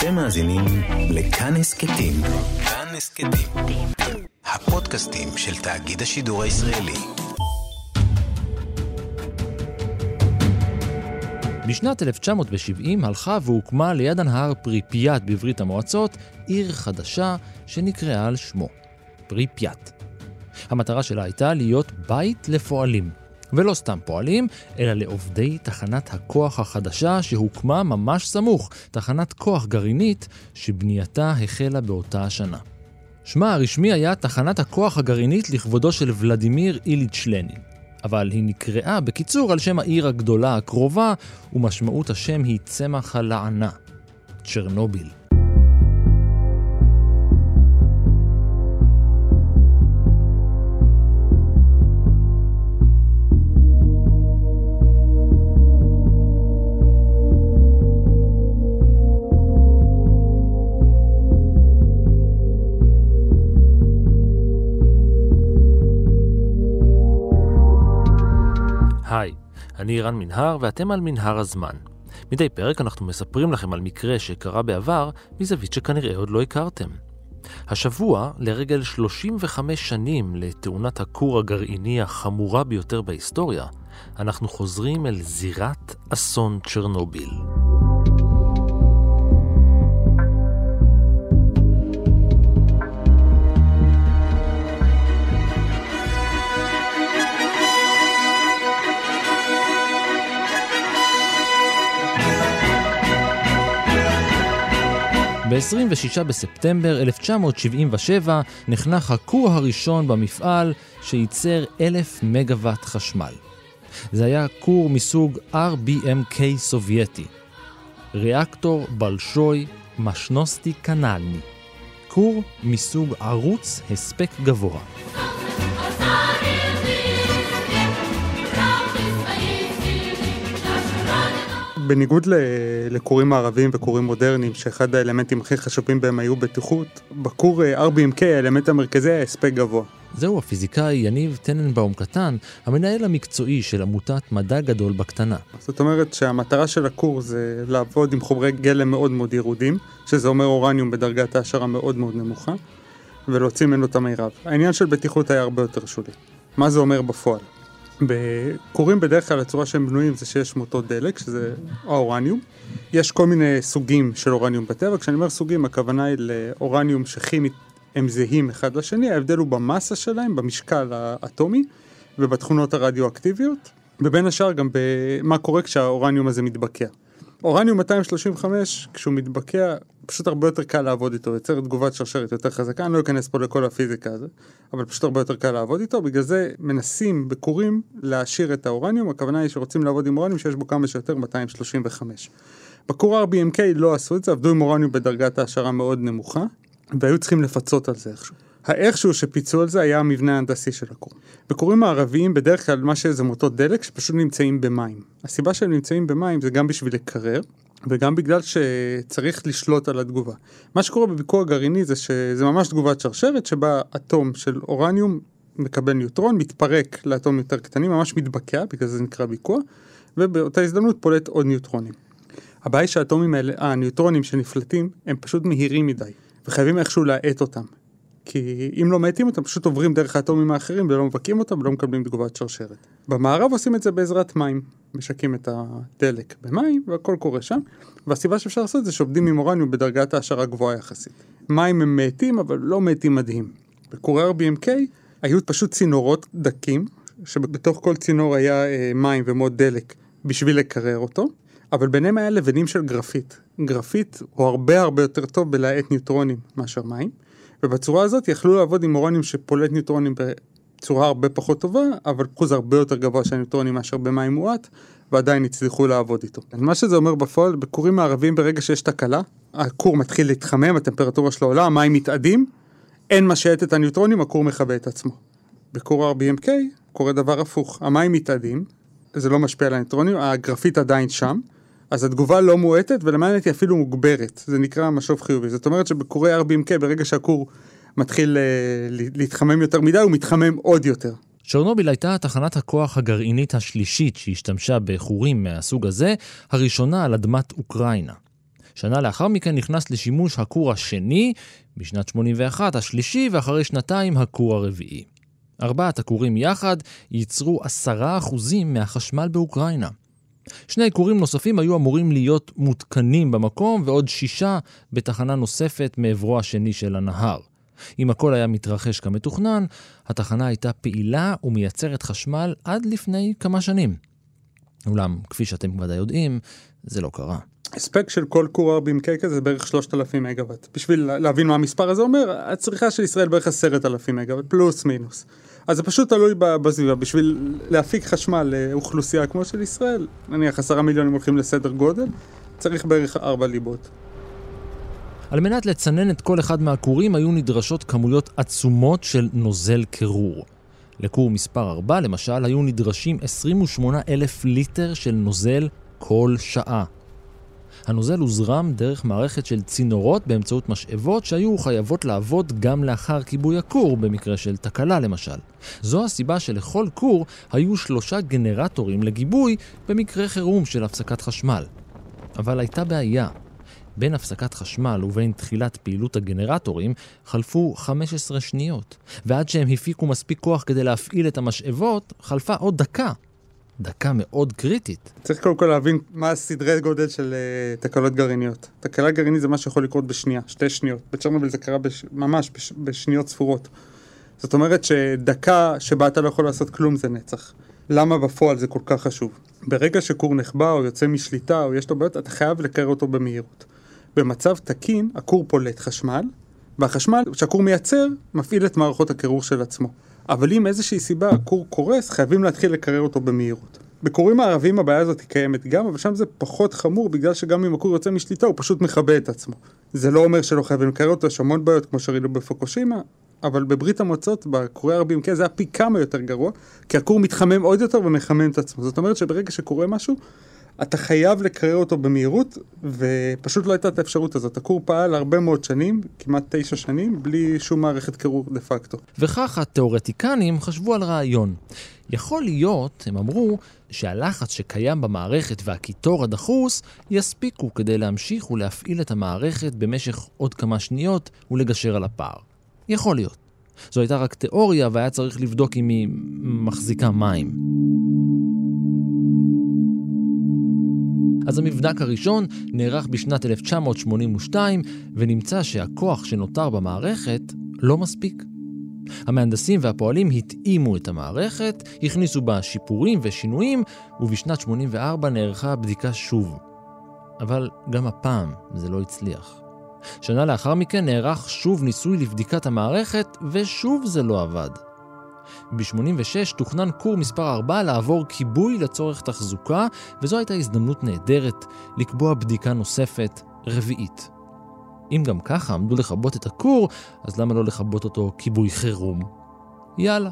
אתם מאזינים לכאן הסכתים. כאן הסכתים. הפודקאסטים של תאגיד השידור הישראלי. בשנת 1970 הלכה והוקמה ליד הנהר פריפיאט בברית המועצות עיר חדשה שנקראה על שמו, פריפיאט. המטרה שלה הייתה להיות בית לפועלים. ולא סתם פועלים, אלא לעובדי תחנת הכוח החדשה שהוקמה ממש סמוך, תחנת כוח גרעינית שבנייתה החלה באותה השנה. שמה הרשמי היה תחנת הכוח הגרעינית לכבודו של ולדימיר איליץ' לנין. אבל היא נקראה בקיצור על שם העיר הגדולה הקרובה, ומשמעות השם היא צמח הלענה, צ'רנוביל. אני רן מנהר ואתם על מנהר הזמן. מדי פרק אנחנו מספרים לכם על מקרה שקרה בעבר מזווית שכנראה עוד לא הכרתם. השבוע, לרגל 35 שנים לתאונת הכור הגרעיני החמורה ביותר בהיסטוריה, אנחנו חוזרים אל זירת אסון צ'רנוביל. ב-26 בספטמבר 1977 נחנך הכור הראשון במפעל שייצר אלף מגוואט חשמל. זה היה כור מסוג RBMK סובייטי. ריאקטור בלשוי משנוסטי קנלני. כור מסוג ערוץ הספק גבוה. בניגוד לכורים מערביים וכורים מודרניים, שאחד האלמנטים הכי חשובים בהם היו בטיחות, בכור אה, RBMK האלמנט המרכזי היה הספק גבוה. זהו הפיזיקאי יניב טננבאום קטן, המנהל המקצועי של עמותת מדע גדול בקטנה. זאת אומרת שהמטרה של הכור זה לעבוד עם חומרי גלם מאוד מאוד ירודים, שזה אומר אורניום בדרגת העשרה מאוד מאוד נמוכה, ולהוציא ממנו את המירב. העניין של בטיחות היה הרבה יותר שולי. מה זה אומר בפועל? בכורים בדרך כלל הצורה שהם בנויים זה שיש מוטות דלק, שזה האורניום. יש כל מיני סוגים של אורניום בטבע, כשאני אומר סוגים הכוונה היא לאורניום שכימית הם זהים אחד לשני, ההבדל הוא במסה שלהם, במשקל האטומי ובתכונות הרדיואקטיביות, ובין השאר גם במה קורה כשהאורניום הזה מתבקע. אורניום 235, כשהוא מתבקע, פשוט הרבה יותר קל לעבוד איתו, יוצר תגובת שרשרת יותר חזקה, אני לא אכנס פה לכל הפיזיקה הזאת, אבל פשוט הרבה יותר קל לעבוד איתו, בגלל זה מנסים בכורים להעשיר את האורניום, הכוונה היא שרוצים לעבוד עם אורניום שיש בו כמה שיותר 235. בכור RBMK לא עשו את זה, עבדו עם אורניום בדרגת העשרה מאוד נמוכה, והיו צריכים לפצות על זה איכשהו. האיכשהו שפיצו על זה היה המבנה ההנדסי של הכור. בכורים הערביים בדרך כלל מה שזה מוטות דלק שפשוט נמצאים במים. הסיבה שהם נמצאים במים זה גם בשביל לקרר, וגם בגלל שצריך לשלוט על התגובה. מה שקורה בביקור הגרעיני זה שזה ממש תגובת שרשרת שבה אטום של אורניום מקבל ניוטרון, מתפרק לאטום יותר קטנים, ממש מתבקע, בגלל זה נקרא ביקוע, ובאותה הזדמנות פולט עוד ניוטרונים. הבעיה שהאטומים האלה, הניוטרונים שנפלטים, הם פשוט מהירים מדי, וחייבים איכשהו להאט אותם. כי אם לא מאטים אותם, פשוט עוברים דרך האטומים האחרים ולא מבקים אותם ולא מקבלים תגובת שרשרת. במערב עושים את זה בעזרת מים. משקים את הדלק במים והכל קורה שם, והסיבה שאפשר לעשות את זה שעובדים עם אורניום בדרגת העשרה גבוהה יחסית. מים הם מאטים, אבל לא מאטים מדהים. בכורי RBMK היו פשוט צינורות דקים, שבתוך כל צינור היה אה, מים ומוד דלק בשביל לקרר אותו, אבל ביניהם היה לבנים של גרפית. גרפית הוא הרבה הרבה יותר טוב בלהאט ניוטרונים מאשר מים. ובצורה הזאת יכלו לעבוד עם אורניום שפולט ניוטרונים בצורה הרבה פחות טובה, אבל אחוז הרבה יותר גבוה של ניוטרונים מאשר במים מועט, ועדיין הצליחו לעבוד איתו. מה שזה אומר בפועל, בכורים מערביים ברגע שיש תקלה, הכור מתחיל להתחמם, הטמפרטורה שלו עולה, המים מתאדים, אין מה שייט את הניוטרונים, הכור מכבה את עצמו. בכור RBMK קורה דבר הפוך, המים מתאדים, זה לא משפיע על הניוטרונים, הגרפית עדיין שם, אז התגובה לא מועטת ולמעט היא אפילו מוגברת, זה נקרא משוב חיובי. זאת אומרת שבקורי RBMK ברגע שהכור מתחיל uh, להתחמם יותר מדי הוא מתחמם עוד יותר. צ'רנוביל הייתה תחנת הכוח הגרעינית השלישית שהשתמשה בחורים מהסוג הזה, הראשונה על אדמת אוקראינה. שנה לאחר מכן נכנס לשימוש הכור השני, בשנת 81 השלישי, ואחרי שנתיים הכור הרביעי. ארבעת הכורים יחד ייצרו עשרה אחוזים מהחשמל באוקראינה. שני כורים נוספים היו אמורים להיות מותקנים במקום, ועוד שישה בתחנה נוספת מעברו השני של הנהר. אם הכל היה מתרחש כמתוכנן, התחנה הייתה פעילה ומייצרת חשמל עד לפני כמה שנים. אולם, כפי שאתם ודאי יודעים, זה לא קרה. הספק של כל כור RBMK כזה זה בערך 3,000 מגוואט. בשביל להבין מה המספר הזה אומר, הצריכה של ישראל בערך 10,000 מגוואט, פלוס מינוס. אז זה פשוט תלוי בסביבה. בשביל להפיק חשמל לאוכלוסייה כמו של ישראל, נניח עשרה מיליונים הולכים לסדר גודל, צריך בערך ארבע ליבות. על מנת לצנן את כל אחד מהכורים היו נדרשות כמויות עצומות של נוזל קירור. לכור מספר 4, למשל, היו נדרשים 28 אלף ליטר של נוזל כל שעה. הנוזל הוזרם דרך מערכת של צינורות באמצעות משאבות שהיו חייבות לעבוד גם לאחר כיבוי הכור, במקרה של תקלה למשל. זו הסיבה שלכל כור היו שלושה גנרטורים לגיבוי במקרה חירום של הפסקת חשמל. אבל הייתה בעיה. בין הפסקת חשמל ובין תחילת פעילות הגנרטורים חלפו 15 שניות, ועד שהם הפיקו מספיק כוח כדי להפעיל את המשאבות, חלפה עוד דקה. דקה מאוד קריטית. צריך קודם כל להבין מה הסדרי גודל של uh, תקלות גרעיניות. תקלה גרעינית זה מה שיכול לקרות בשנייה, שתי שניות. בצ'רנוביל זה קרה בש... ממש בש... בשניות ספורות. זאת אומרת שדקה שבה אתה לא יכול לעשות כלום זה נצח. למה בפועל זה כל כך חשוב? ברגע שכור נחבא או יוצא משליטה או יש לו בעיות, אתה חייב לקרר אותו במהירות. במצב תקין, הכור פולט חשמל, והחשמל שהכור מייצר, מפעיל את מערכות הקירור של עצמו. אבל אם מאיזושהי סיבה הכור קורס, חייבים להתחיל לקרר אותו במהירות. בכורים הערביים הבעיה הזאת קיימת גם, אבל שם זה פחות חמור, בגלל שגם אם הכור יוצא משליטה, הוא פשוט מכבה את עצמו. זה לא אומר שלא חייבים לקרר אותו, יש המון בעיות, כמו שראינו בפוקושימה, אבל בברית המועצות, בכורי הערביים, כן, זה היה פי כמה יותר גרוע, כי הכור מתחמם עוד יותר ומחמם את עצמו. זאת אומרת שברגע שקורה משהו, אתה חייב לקרר אותו במהירות, ופשוט לא הייתה את האפשרות הזאת. הכור פעל הרבה מאוד שנים, כמעט תשע שנים, בלי שום מערכת קירור דה פקטו. וכך התאורטיקנים חשבו על רעיון. יכול להיות, הם אמרו, שהלחץ שקיים במערכת והקיטור הדחוס יספיקו כדי להמשיך ולהפעיל את המערכת במשך עוד כמה שניות ולגשר על הפער. יכול להיות. זו הייתה רק תיאוריה והיה צריך לבדוק אם היא מחזיקה מים. אז המבדק הראשון נערך בשנת 1982, ונמצא שהכוח שנותר במערכת לא מספיק. המהנדסים והפועלים התאימו את המערכת, הכניסו בה שיפורים ושינויים, ובשנת 84 נערכה בדיקה שוב. אבל גם הפעם זה לא הצליח. שנה לאחר מכן נערך שוב ניסוי לבדיקת המערכת, ושוב זה לא עבד. ב-86 תוכנן כור מספר 4 לעבור כיבוי לצורך תחזוקה, וזו הייתה הזדמנות נהדרת לקבוע בדיקה נוספת, רביעית. אם גם ככה עמדו לכבות את הכור, אז למה לא לכבות אותו כיבוי חירום? יאללה.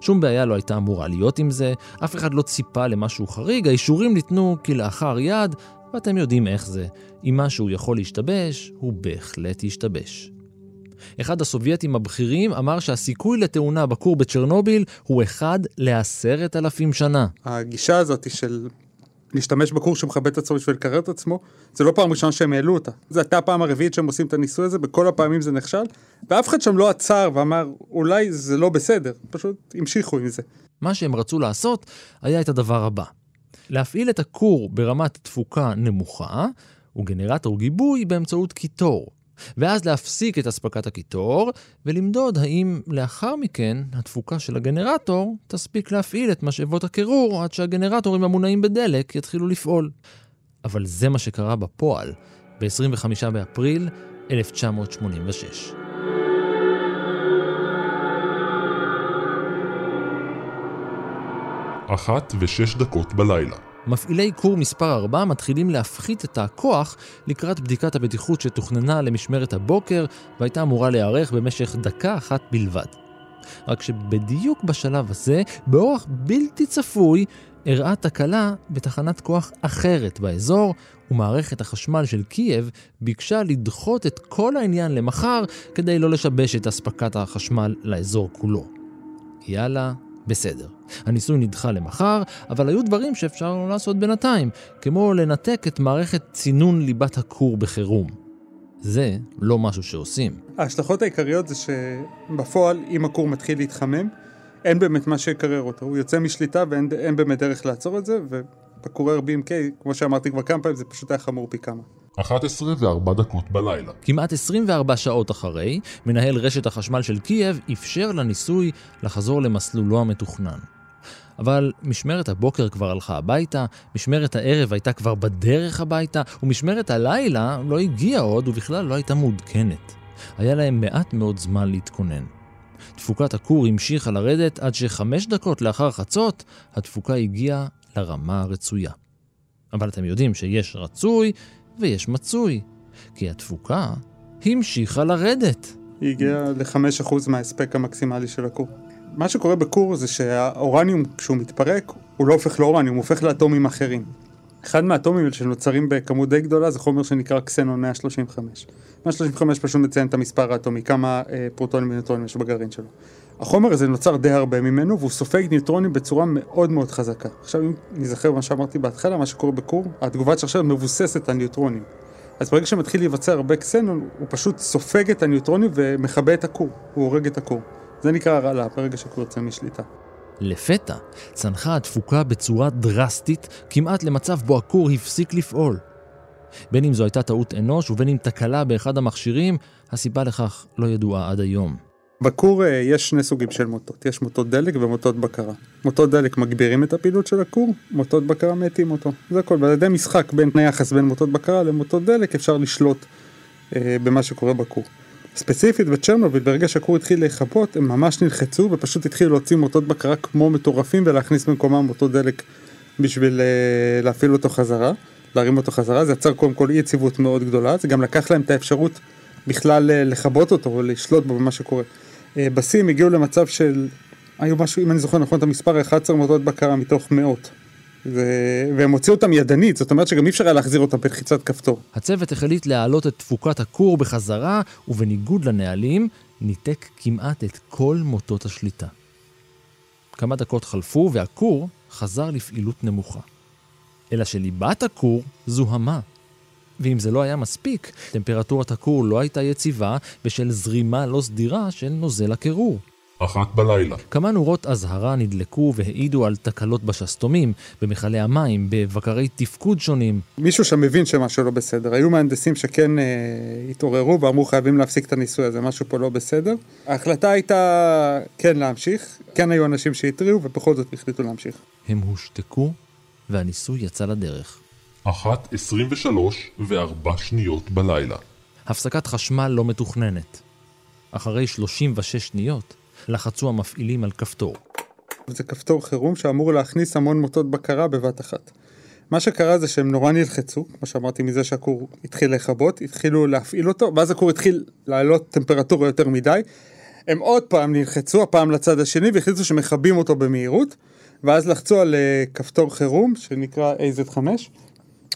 שום בעיה לא הייתה אמורה להיות עם זה, אף אחד לא ציפה למשהו חריג, האישורים ניתנו כלאחר יד, ואתם יודעים איך זה. אם משהו יכול להשתבש, הוא בהחלט ישתבש. אחד הסובייטים הבכירים אמר שהסיכוי לתאונה בכור בצ'רנוביל הוא אחד לעשרת אלפים שנה. הגישה הזאת של להשתמש בכור שמכבד את עצמו בשביל לקרר את עצמו, זה לא פעם ראשונה שהם העלו אותה. זו הייתה הפעם הרביעית שהם עושים את הניסוי הזה, בכל הפעמים זה נכשל, ואף אחד שם לא עצר ואמר, אולי זה לא בסדר, פשוט המשיכו עם זה. מה שהם רצו לעשות היה את הדבר הבא. להפעיל את הכור ברמת תפוקה נמוכה, וגנרטור גיבוי באמצעות קיטור. ואז להפסיק את אספקת הקיטור, ולמדוד האם לאחר מכן התפוקה של הגנרטור תספיק להפעיל את משאבות הקירור עד שהגנרטורים המונעים בדלק יתחילו לפעול. אבל זה מה שקרה בפועל ב-25 באפריל 1986. אחת ושש דקות בלילה. מפעילי כור מספר 4 מתחילים להפחית את הכוח לקראת בדיקת הבטיחות שתוכננה למשמרת הבוקר והייתה אמורה להיערך במשך דקה אחת בלבד. רק שבדיוק בשלב הזה, באורח בלתי צפוי, אירעה תקלה בתחנת כוח אחרת באזור, ומערכת החשמל של קייב ביקשה לדחות את כל העניין למחר כדי לא לשבש את אספקת החשמל לאזור כולו. יאללה, בסדר. הניסוי נדחה למחר, אבל היו דברים שאפשר לעשות בינתיים, כמו לנתק את מערכת צינון ליבת הכור בחירום. זה לא משהו שעושים. ההשלכות העיקריות זה שבפועל, אם הכור מתחיל להתחמם, אין באמת מה שיקרר אותו. הוא יוצא משליטה ואין באמת דרך לעצור את זה, ובקורר BMK, כמו שאמרתי כבר כמה פעמים, זה פשוט היה חמור פי כמה. 11 ו-4 דקות בלילה. כמעט 24 שעות אחרי, מנהל רשת החשמל של קייב אפשר לניסוי לחזור למסלולו המתוכנן. אבל משמרת הבוקר כבר הלכה הביתה, משמרת הערב הייתה כבר בדרך הביתה, ומשמרת הלילה לא הגיעה עוד ובכלל לא הייתה מעודכנת. היה להם מעט מאוד זמן להתכונן. תפוקת הכור המשיכה לרדת עד שחמש דקות לאחר חצות, התפוקה הגיעה לרמה הרצויה. אבל אתם יודעים שיש רצוי ויש מצוי, כי התפוקה המשיכה לרדת. היא הגיעה ל-5% מההספק המקסימלי של הכור. מה שקורה בכור זה שהאורניום, כשהוא מתפרק, הוא לא הופך לאורניום, הוא הופך לאטומים אחרים. אחד מהאטומים שנוצרים בכמות די גדולה זה חומר שנקרא קסנון 135. 135 פשוט מציין את המספר האטומי, כמה אה, פרוטונים ונוטרונים יש בגרעין שלו. החומר הזה נוצר די הרבה ממנו והוא סופג ניוטרונים בצורה מאוד מאוד חזקה. עכשיו אם נזכר מה שאמרתי בהתחלה, מה שקורה בכור, התגובת שרשרת מבוססת על ניוטרונים. אז ברגע שמתחיל להיווצר הרבה קסנון, הוא פשוט סופג את הניוטרונים ומכבה את הכור, הוא הורג את הכור. זה נקרא הרעלה, ברגע שהכור יוצא משליטה. לפתע צנחה התפוקה בצורה דרסטית, כמעט למצב בו הכור הפסיק לפעול. בין אם זו הייתה טעות אנוש ובין אם תקלה באחד המכשירים, הסיבה לכך לא ידועה עד היום. בכור אה, יש שני סוגים של מוטות, יש מוטות דלק ומוטות בקרה. מוטות דלק מגבירים את הפעילות של הכור, מוטות בקרה מאטים אותו. זה הכל, ועל ידי משחק בין תנאי יחס בין מוטות בקרה למוטות דלק אפשר לשלוט אה, במה שקורה בכור. ספציפית בצ'רנוביל, ברגע שהכור התחיל להיכפות, הם ממש נלחצו ופשוט התחילו להוציא מוטות בקרה כמו מטורפים ולהכניס במקומם מוטות דלק בשביל אה, להפעיל אותו חזרה, להרים אותו חזרה, זה יצר קודם כל אי יציבות מאוד גדולה, זה גם לקח להם את האפשרות בכלל אה, לכבות אותו ולשלוט בו במה שקורה. אה, בסים הגיעו למצב של, היו משהו, אם אני זוכר נכון את המספר, 11 מוטות בקרה מתוך מאות. ו... והם הוציאו אותם ידנית, זאת אומרת שגם אי אפשר היה להחזיר אותם בלחיצת כפתור. הצוות החליט להעלות את תפוקת הכור בחזרה, ובניגוד לנהלים, ניתק כמעט את כל מוטות השליטה. כמה דקות חלפו והכור חזר לפעילות נמוכה. אלא שליבת הכור זוהמה. ואם זה לא היה מספיק, טמפרטורת הכור לא הייתה יציבה בשל זרימה לא סדירה של נוזל הקירור. אחת בלילה. כמה נורות אזהרה נדלקו והעידו על תקלות בשסתומים, במכלי המים, בבקרי תפקוד שונים. מישהו שם מבין שמשהו לא בסדר. היו מהנדסים שכן אה, התעוררו ואמרו חייבים להפסיק את הניסוי הזה, משהו פה לא בסדר. ההחלטה הייתה כן להמשיך, כן היו אנשים שהתריעו ובכל זאת החליטו להמשיך. הם הושתקו והניסוי יצא לדרך. אחת עשרים ושלוש וארבע שניות בלילה. הפסקת חשמל לא מתוכננת. אחרי 36 שניות, לחצו המפעילים על כפתור. זה כפתור חירום שאמור להכניס המון מוטות בקרה בבת אחת. מה שקרה זה שהם נורא נלחצו, כמו שאמרתי מזה שהכור התחיל לכבות, התחילו להפעיל אותו, ואז הכור התחיל לעלות טמפרטורה יותר מדי. הם עוד פעם נלחצו, הפעם לצד השני, והחליטו שמכבים אותו במהירות, ואז לחצו על אה, כפתור חירום שנקרא AZ5,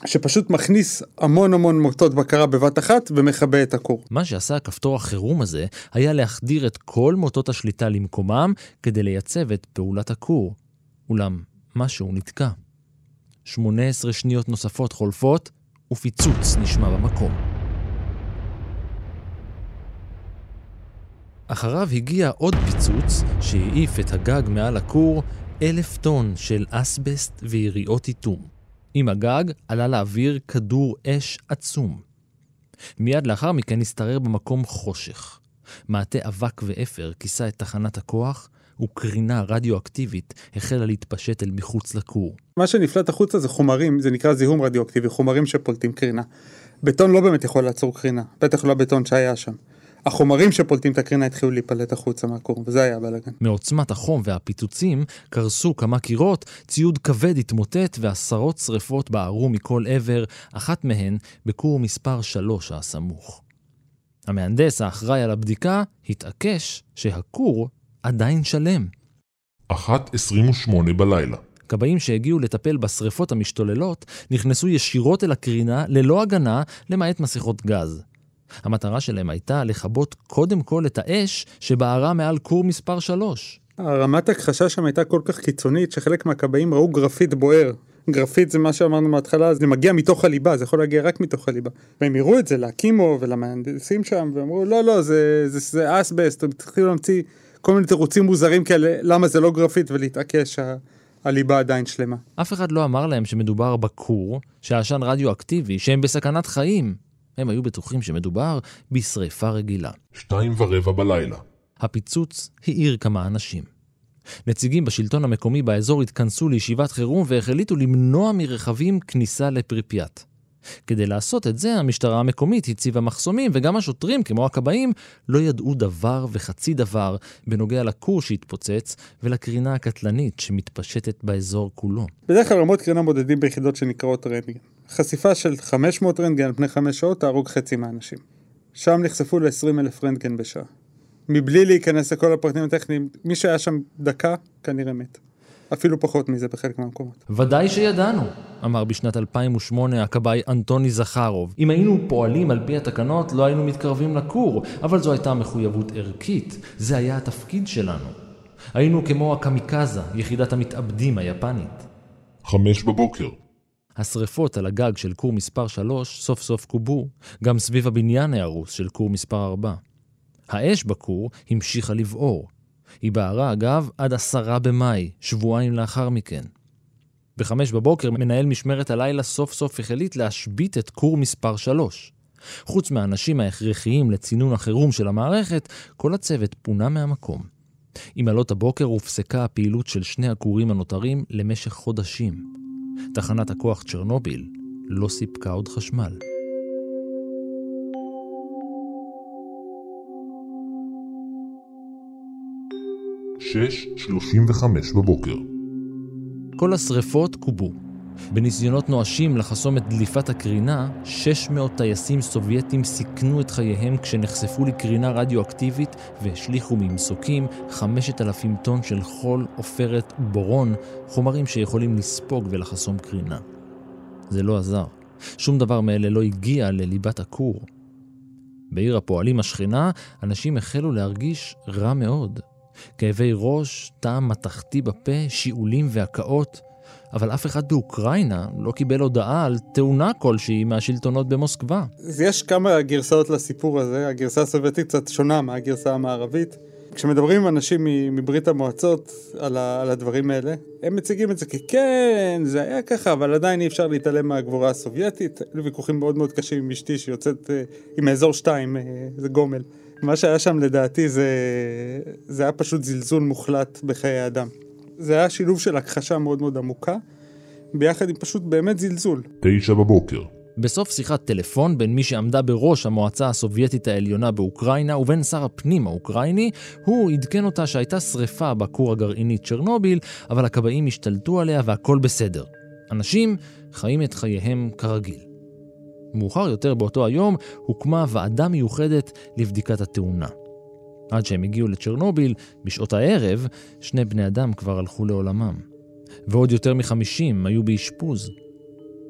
שפשוט מכניס המון המון מוטות בקרה בבת אחת ומכבה את הכור. מה שעשה הכפתור החירום הזה היה להחדיר את כל מוטות השליטה למקומם כדי לייצב את פעולת הכור. אולם משהו נתקע. 18 שניות נוספות חולפות ופיצוץ נשמע במקום. אחריו הגיע עוד פיצוץ שהעיף את הגג מעל הכור אלף טון של אסבסט ויריעות איתום. עם הגג עלה לאוויר כדור אש עצום. מיד לאחר מכן השתרר במקום חושך. מעטה אבק ואפר כיסה את תחנת הכוח, וקרינה רדיואקטיבית החלה להתפשט אל מחוץ לכור. מה שנפלט החוצה זה חומרים, זה נקרא זיהום רדיואקטיבי, חומרים שפולטים קרינה. בטון לא באמת יכול לעצור קרינה, בטח לא בטון שהיה שם. החומרים שפולטים את הקרינה התחילו להיפלט החוצה מהקור, וזה היה הבלאגן. מעוצמת החום והפיצוצים קרסו כמה קירות, ציוד כבד התמוטט ועשרות שרפות בערו מכל עבר, אחת מהן בכור מספר 3 הסמוך. המהנדס האחראי על הבדיקה התעקש שהכור עדיין שלם. אחת עשרים ושמונה בלילה. כבאים שהגיעו לטפל בשרפות המשתוללות נכנסו ישירות אל הקרינה ללא הגנה, למעט מסכות גז. המטרה שלהם הייתה לכבות קודם כל את האש שבערה מעל כור מספר 3. הרמת הכחשה שם הייתה כל כך קיצונית שחלק מהכבאים ראו גרפיט בוער. גרפיט זה מה שאמרנו מההתחלה, זה מגיע מתוך הליבה, זה יכול להגיע רק מתוך הליבה. והם הראו את זה לאקימו ולמהנדסים שם, ואמרו לא לא זה, זה, זה אסבסט, הם התחילו להמציא כל מיני תירוצים מוזרים כאלה, למה זה לא גרפיט ולהתעקש הליבה עדיין שלמה. אף אחד לא אמר להם שמדובר בכור, שעשן רדיואקטיבי, שהם בסכנת חיים. הם היו בטוחים שמדובר בשריפה רגילה. שתיים ורבע בלילה. הפיצוץ העיר כמה אנשים. נציגים בשלטון המקומי באזור התכנסו לישיבת חירום והחליטו למנוע מרכבים כניסה לפריפיאט. כדי לעשות את זה, המשטרה המקומית הציבה מחסומים, וגם השוטרים, כמו הכבאים, לא ידעו דבר וחצי דבר בנוגע לכור שהתפוצץ ולקרינה הקטלנית שמתפשטת באזור כולו. בדרך כלל רמות קרינה מודדים ביחידות שנקראות רנטגן. חשיפה של 500 רנטגן על פני 5 שעות תהרוג חצי מהאנשים. שם נחשפו ל-20 אלף רנטגן בשעה. מבלי להיכנס לכל הפרטים הטכניים, מי שהיה שם דקה, כנראה מת. אפילו פחות מזה בחלק מהמקומות. ודאי שידענו, אמר בשנת 2008 הכבאי אנטוני זכרוב. אם היינו פועלים על פי התקנות, לא היינו מתקרבים לכור, אבל זו הייתה מחויבות ערכית. זה היה התפקיד שלנו. היינו כמו הקמיקזה, יחידת המתאבדים היפנית. חמש בבוקר. השרפות על הגג של כור מספר 3 סוף סוף קובו, גם סביב הבניין ההרוס של כור מספר 4. האש בכור המשיכה לבעור. היא בערה, אגב, עד עשרה במאי, שבועיים לאחר מכן. בחמש בבוקר מנהל משמרת הלילה סוף סוף החליט להשבית את כור מספר 3. חוץ מהאנשים ההכרחיים לצינון החירום של המערכת, כל הצוות פונה מהמקום. עם עלות הבוקר הופסקה הפעילות של שני הכורים הנותרים למשך חודשים. תחנת הכוח צ'רנוביל לא סיפקה עוד חשמל. שש שלושים וחמש בבוקר. כל השרפות קובו. בניסיונות נואשים לחסום את דליפת הקרינה, 600 טייסים סובייטים סיכנו את חייהם כשנחשפו לקרינה רדיואקטיבית והשליכו ממסוקים 5,000 טון של חול, עופרת ובורון, חומרים שיכולים לספוג ולחסום קרינה. זה לא עזר. שום דבר מאלה לא הגיע לליבת הכור. בעיר הפועלים השכנה, אנשים החלו להרגיש רע מאוד. כאבי ראש, טעם מתכתי בפה, שיעולים והקאות. אבל אף אחד באוקראינה לא קיבל הודעה על תאונה כלשהי מהשלטונות במוסקבה. אז יש כמה גרסאות לסיפור הזה, הגרסה הסובייטית קצת שונה מהגרסה המערבית. כשמדברים עם אנשים מברית המועצות על, על הדברים האלה, הם מציגים את זה ככן, זה היה ככה, אבל עדיין אי אפשר להתעלם מהגבורה הסובייטית. היו ויכוחים מאוד מאוד קשים עם אשתי שיוצאת uh, עם האזור 2, uh, אה, זה גומל. מה שהיה שם לדעתי זה, זה היה פשוט זלזול מוחלט בחיי אדם. זה היה שילוב של הכחשה מאוד מאוד עמוקה, ביחד עם פשוט באמת זלזול. תשע בבוקר. בסוף שיחת טלפון בין מי שעמדה בראש המועצה הסובייטית העליונה באוקראינה ובין שר הפנים האוקראיני, הוא עדכן אותה שהייתה שריפה בכור הגרעיני צ'רנוביל, אבל הכבאים השתלטו עליה והכל בסדר. אנשים חיים את חייהם כרגיל. מאוחר יותר באותו היום הוקמה ועדה מיוחדת לבדיקת התאונה. עד שהם הגיעו לצ'רנוביל, בשעות הערב, שני בני אדם כבר הלכו לעולמם. ועוד יותר מחמישים היו באשפוז.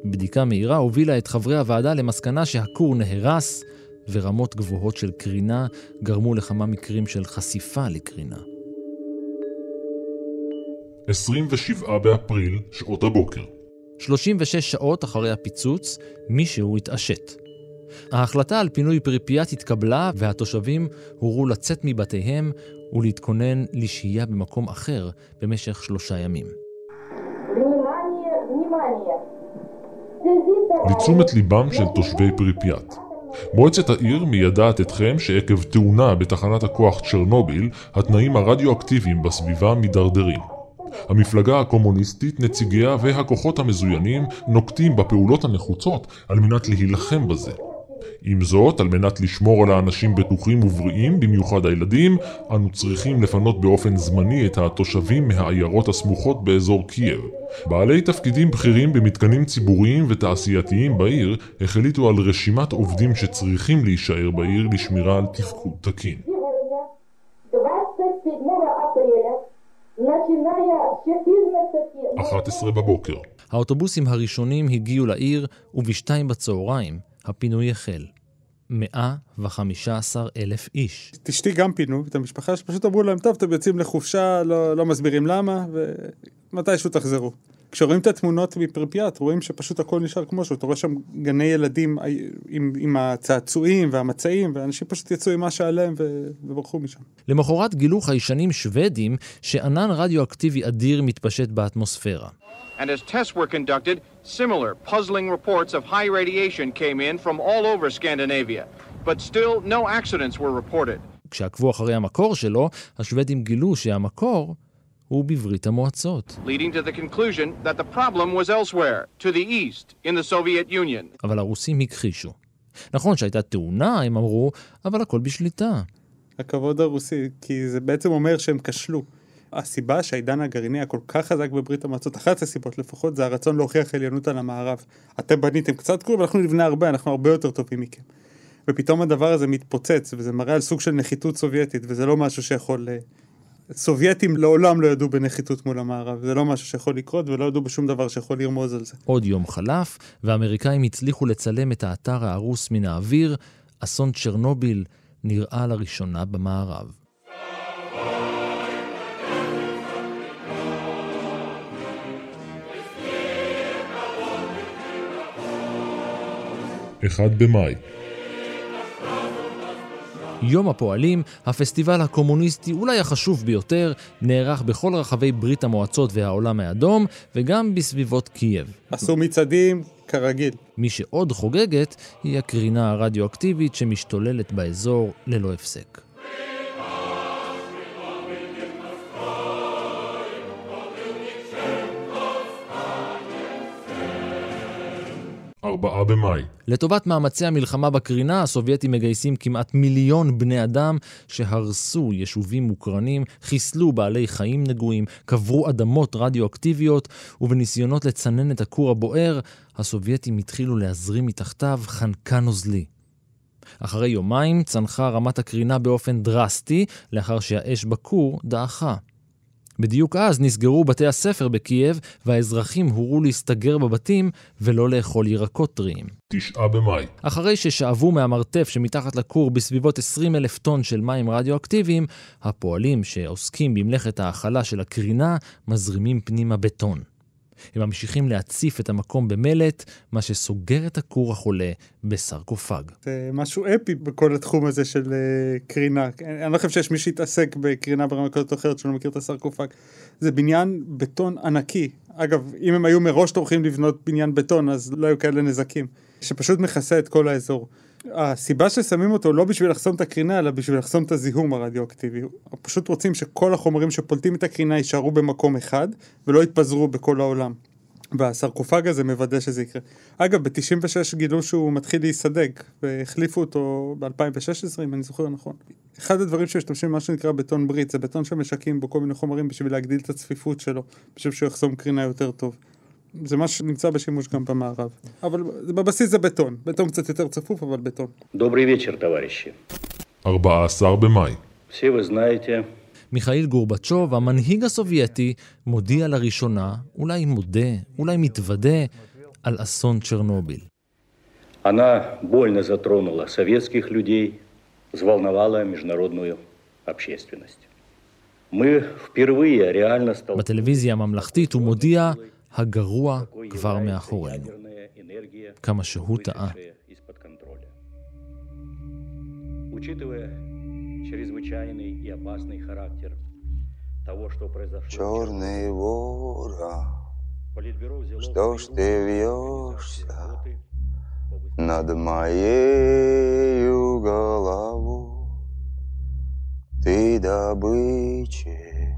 בדיקה מהירה הובילה את חברי הוועדה למסקנה שהכור נהרס, ורמות גבוהות של קרינה גרמו לכמה מקרים של חשיפה לקרינה. 27 באפריל, שעות הבוקר. 36 שעות אחרי הפיצוץ, מישהו התעשת. ההחלטה על פינוי פריפיאט התקבלה והתושבים הורו לצאת מבתיהם ולהתכונן לשהייה במקום אחר במשך שלושה ימים. לתשומת ליבם של תושבי פריפיאט. מועצת העיר מיידעת אתכם שעקב תאונה בתחנת הכוח צ'רנוביל, התנאים הרדיואקטיביים בסביבה מידרדרים. המפלגה הקומוניסטית, נציגיה והכוחות המזוינים נוקטים בפעולות הנחוצות על מנת להילחם בזה. עם זאת, על מנת לשמור על האנשים בטוחים ובריאים, במיוחד הילדים, אנו צריכים לפנות באופן זמני את התושבים מהעיירות הסמוכות באזור קייב. בעלי תפקידים בכירים במתקנים ציבוריים ותעשייתיים בעיר החליטו על רשימת עובדים שצריכים להישאר בעיר לשמירה על תפקוד תקין. 11 בבוקר. האוטובוסים הראשונים הגיעו לעיר, ובשתיים בצהריים הפינוי החל. 115 אלף איש. אשתי גם פינו, את המשפחה שפשוט אמרו להם, טוב, אתם יוצאים לחופשה, לא, לא מסבירים למה, ומתישהו תחזרו. כשרואים את התמונות מפרפיאט, רואים שפשוט הכל נשאר כמו שהוא, אתה רואה שם גני ילדים עם, עם הצעצועים והמצעים, ואנשים פשוט יצאו עם מה שעליהם וברחו משם. למחרת גילו חיישנים שוודים שענן רדיואקטיבי אדיר מתפשט באטמוספירה. And as tests were conducted, similar puzzling reports of high radiation came in from all over Scandinavia, but still no accidents were reported. כשעקבו אחרי המקור שלו, השוודים גילו שהמקור הוא בברית המועצות. אבל הרוסים הכחישו. נכון שהייתה תאונה, הם אמרו, אבל הכל בשליטה. הכבוד הרוסי, כי זה בעצם אומר שהם כשלו. הסיבה שהעידן הגרעיני היה כל כך חזק בברית המועצות, אחת הסיבות לפחות, זה הרצון להוכיח עליונות על המערב. אתם בניתם קצת כלום, אנחנו נבנה הרבה, אנחנו הרבה יותר טובים מכם. ופתאום הדבר הזה מתפוצץ, וזה מראה על סוג של נחיתות סובייטית, וזה לא משהו שיכול אה, סובייטים לעולם לא ידעו בנחיתות מול המערב, זה לא משהו שיכול לקרות ולא ידעו בשום דבר שיכול לרמוז על זה. עוד יום חלף, והאמריקאים הצליחו לצלם את האתר ההרוס מן האוויר, אסון צ'רנוביל נראה לראשונה במערב. אחד במאי יום הפועלים, הפסטיבל הקומוניסטי אולי החשוב ביותר, נערך בכל רחבי ברית המועצות והעולם האדום, וגם בסביבות קייב. עשו מצעדים כרגיל. מי שעוד חוגגת היא הקרינה הרדיואקטיבית שמשתוללת באזור ללא הפסק. ארבעה במאי. לטובת מאמצי המלחמה בקרינה, הסובייטים מגייסים כמעט מיליון בני אדם שהרסו יישובים מוקרנים, חיסלו בעלי חיים נגועים, קברו אדמות רדיואקטיביות, ובניסיונות לצנן את הכור הבוער, הסובייטים התחילו להזרים מתחתיו חנקן נוזלי. אחרי יומיים צנחה רמת הקרינה באופן דרסטי, לאחר שהאש בכור דעכה. בדיוק אז נסגרו בתי הספר בקייב, והאזרחים הורו להסתגר בבתים ולא לאכול ירקות טריים. תשעה במאי. אחרי ששאבו מהמרתף שמתחת לכור בסביבות 20 אלף טון של מים רדיואקטיביים, הפועלים שעוסקים במלאכת ההאכלה של הקרינה מזרימים פנימה בטון. הם ממשיכים להציף את המקום במלט, מה שסוגר את הכור החולה בסרקופג. זה משהו אפי בכל התחום הזה של uh, קרינה. אני לא חושב שיש מי שיתעסק בקרינה ברמה כזאת או אחרת שלא מכיר את הסרקופג. זה בניין בטון ענקי. אגב, אם הם היו מראש טורחים לבנות בניין בטון, אז לא היו כאלה נזקים. שפשוט מכסה את כל האזור. הסיבה ששמים אותו לא בשביל לחסום את הקרינה, אלא בשביל לחסום את הזיהום הרדיואקטיבי. פשוט רוצים שכל החומרים שפולטים את הקרינה יישארו במקום אחד, ולא יתפזרו בכל העולם. והסרקופג הזה מוודא שזה יקרה. אגב, ב-96 גילו שהוא מתחיל להיסדק, והחליפו אותו ב-2016, אם אני זוכר נכון. אחד הדברים שמשתמשים במה שנקרא בטון ברית, זה בטון שמשקים בו כל מיני חומרים בשביל להגדיל את הצפיפות שלו, בשביל שהוא יחסום קרינה יותר טוב. זה מה שנמצא בשימוש גם במערב. אבל בבסיס זה בטון. בטון קצת יותר צפוף, אבל בטון. Добрый вечер, товарищи. 14 במאי. Все вы знаете, מיכאיל גורבצ'וב, המנהיג הסובייטי, מודיע לראשונה, אולי מודה, אולי מתוודה, על אסון צ'רנוביל. она больно затронула советских людей, взволновала международную общественность. Мы впервые реально столкнулись בטלוויזיה הממלכתית הוא מודיע, הגרוע כבר מאחורינו. כמה שהוא טעה. Учитывая чрезвычайный и опасный характер того, что произошло, Черный ворон, Политбюро взяло что ж в ты прием вьешься работы над моею головой? Ты добычи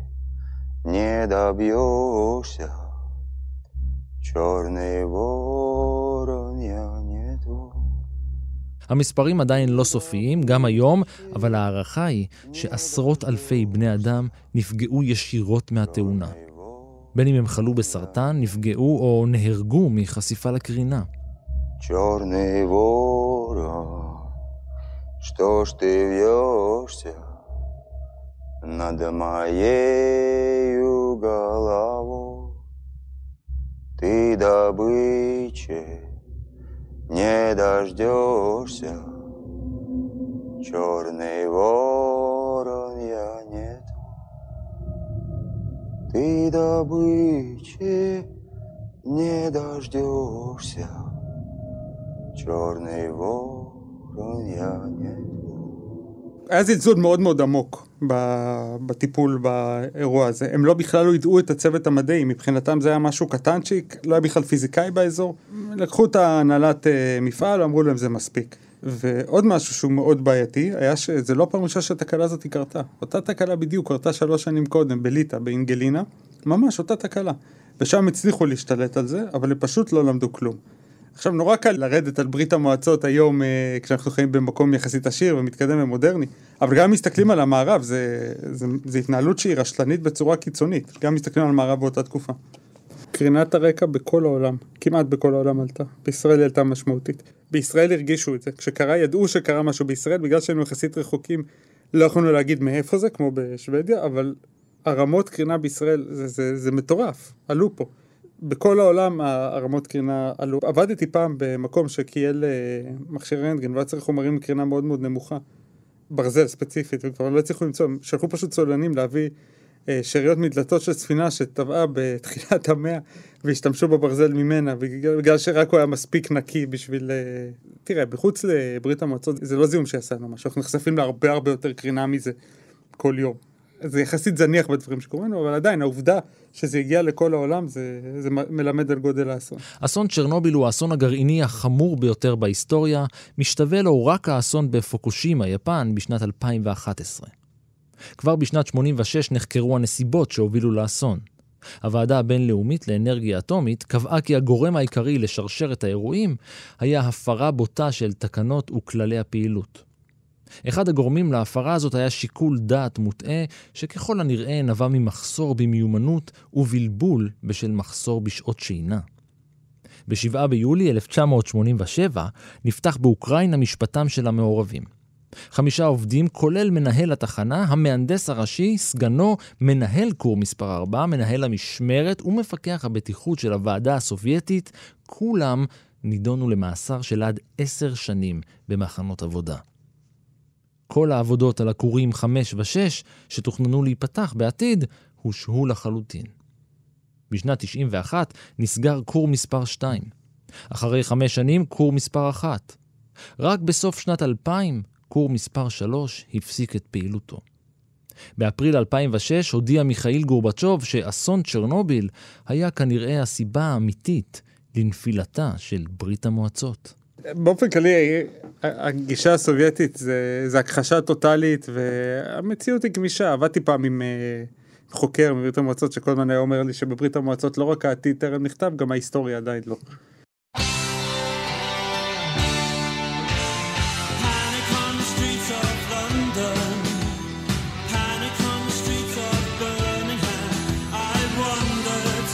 не добьешься, черный ворон, я не твой. המספרים עדיין לא סופיים, גם היום, אבל ההערכה היא שעשרות אלפי בני אדם נפגעו ישירות מהתאונה. בין אם הם חלו בסרטן, נפגעו או נהרגו מחשיפה לקרינה. Черный ворон, что ж ты вьешься над моею головой? Ты добычи не дождешься, Черный ворон я нету. Ты добычи не дождешься. Черный ворон я нету. היה זלזול מאוד מאוד עמוק ב- בטיפול באירוע הזה. הם לא בכלל לא ידעו את הצוות המדעי, מבחינתם זה היה משהו קטנצ'יק, לא היה בכלל פיזיקאי באזור. לקחו את ההנהלת אה, מפעל, אמרו להם זה מספיק. ועוד משהו שהוא מאוד בעייתי, היה שזה לא פעם ראשונה שהתקלה הזאת קרתה. אותה תקלה בדיוק קרתה שלוש שנים קודם בליטא, באינגלינה, ממש אותה תקלה. ושם הצליחו להשתלט על זה, אבל הם פשוט לא למדו כלום. עכשיו נורא קל לרדת על ברית המועצות היום אה, כשאנחנו חיים במקום יחסית עשיר ומתקדם ומודרני, אבל גם מסתכלים על המערב זה, זה, זה התנהלות שהיא רשלנית בצורה קיצונית, גם מסתכלים על המערב באותה תקופה. קרינת הרקע בכל העולם, כמעט בכל העולם עלתה, בישראל היא עלתה משמעותית. בישראל הרגישו את זה, כשקרה ידעו שקרה משהו בישראל, בגלל שהיינו יחסית רחוקים לא יכולנו להגיד מאיפה זה, כמו בשוודיה, אבל הרמות קרינה בישראל זה, זה, זה מטורף, עלו פה. בכל העולם הרמות קרינה עלו. עבדתי פעם במקום שקייל אה, מכשיר רנטגן והיה צריך חומרים מקרינה מאוד מאוד נמוכה. ברזל ספציפית, וכבר לא הצליחו למצוא, שלחו פשוט צוללנים להביא אה, שאריות מדלתות של ספינה שטבעה בתחילת המאה והשתמשו בברזל ממנה בגלל, בגלל שרק הוא היה מספיק נקי בשביל... אה, תראה, בחוץ לברית המועצות זה לא זיהום שיעשה לנו משהו, אנחנו נחשפים להרבה הרבה יותר קרינה מזה כל יום. זה יחסית זניח בדברים שקורים לנו, אבל עדיין העובדה שזה הגיע לכל העולם זה, זה מלמד על גודל האסון. אסון צ'רנוביל הוא האסון הגרעיני החמור ביותר בהיסטוריה, משתווה לו רק האסון בפוקושימה, יפן, בשנת 2011. כבר בשנת 86 נחקרו הנסיבות שהובילו לאסון. הוועדה הבינלאומית לאנרגיה אטומית קבעה כי הגורם העיקרי לשרשרת האירועים היה הפרה בוטה של תקנות וכללי הפעילות. אחד הגורמים להפרה הזאת היה שיקול דעת מוטעה, שככל הנראה נבע ממחסור במיומנות ובלבול בשל מחסור בשעות שינה. ב-7 ביולי 1987 נפתח באוקראינה משפטם של המעורבים. חמישה עובדים, כולל מנהל התחנה, המהנדס הראשי, סגנו, מנהל קור מספר 4, מנהל המשמרת ומפקח הבטיחות של הוועדה הסובייטית, כולם נידונו למאסר של עד עשר שנים במחנות עבודה. כל העבודות על הכורים 5 ו-6, שתוכננו להיפתח בעתיד, הושהו לחלוטין. בשנת 91 נסגר כור מספר 2. אחרי חמש שנים, כור מספר 1. רק בסוף שנת 2000, כור מספר 3 הפסיק את פעילותו. באפריל 2006 הודיע מיכאיל גורבצ'וב שאסון צ'רנוביל היה כנראה הסיבה האמיתית לנפילתה של ברית המועצות. באופן כללי, הגישה הסובייטית זה, זה הכחשה טוטאלית, והמציאות היא גמישה. עבדתי פעם עם אה, חוקר מברית המועצות, שכל הזמן היה אומר לי שבברית המועצות לא רק העתיד טרם נכתב, גם ההיסטוריה עדיין לא.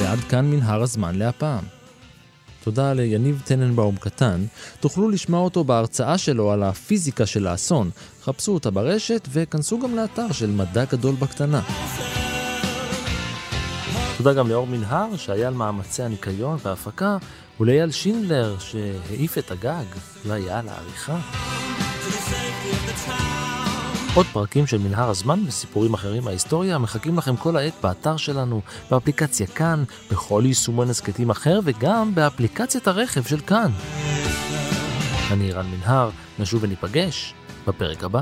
ועד כאן מנהר הזמן להפעם. תודה ליניב טננבאום קטן, תוכלו לשמוע אותו בהרצאה שלו על הפיזיקה של האסון. חפשו אותה ברשת וכנסו גם לאתר של מדע גדול בקטנה. תודה גם לאור מנהר שהיה על מאמצי הניקיון וההפקה, ולאייל שינדלר שהעיף את הגג והיה על העריכה. עוד פרקים של מנהר הזמן וסיפורים אחרים מההיסטוריה מחכים לכם כל העת באתר שלנו, באפליקציה כאן, בכל יישומון הסכתים אחר וגם באפליקציית הרכב של כאן. אני רן מנהר, נשוב וניפגש בפרק הבא.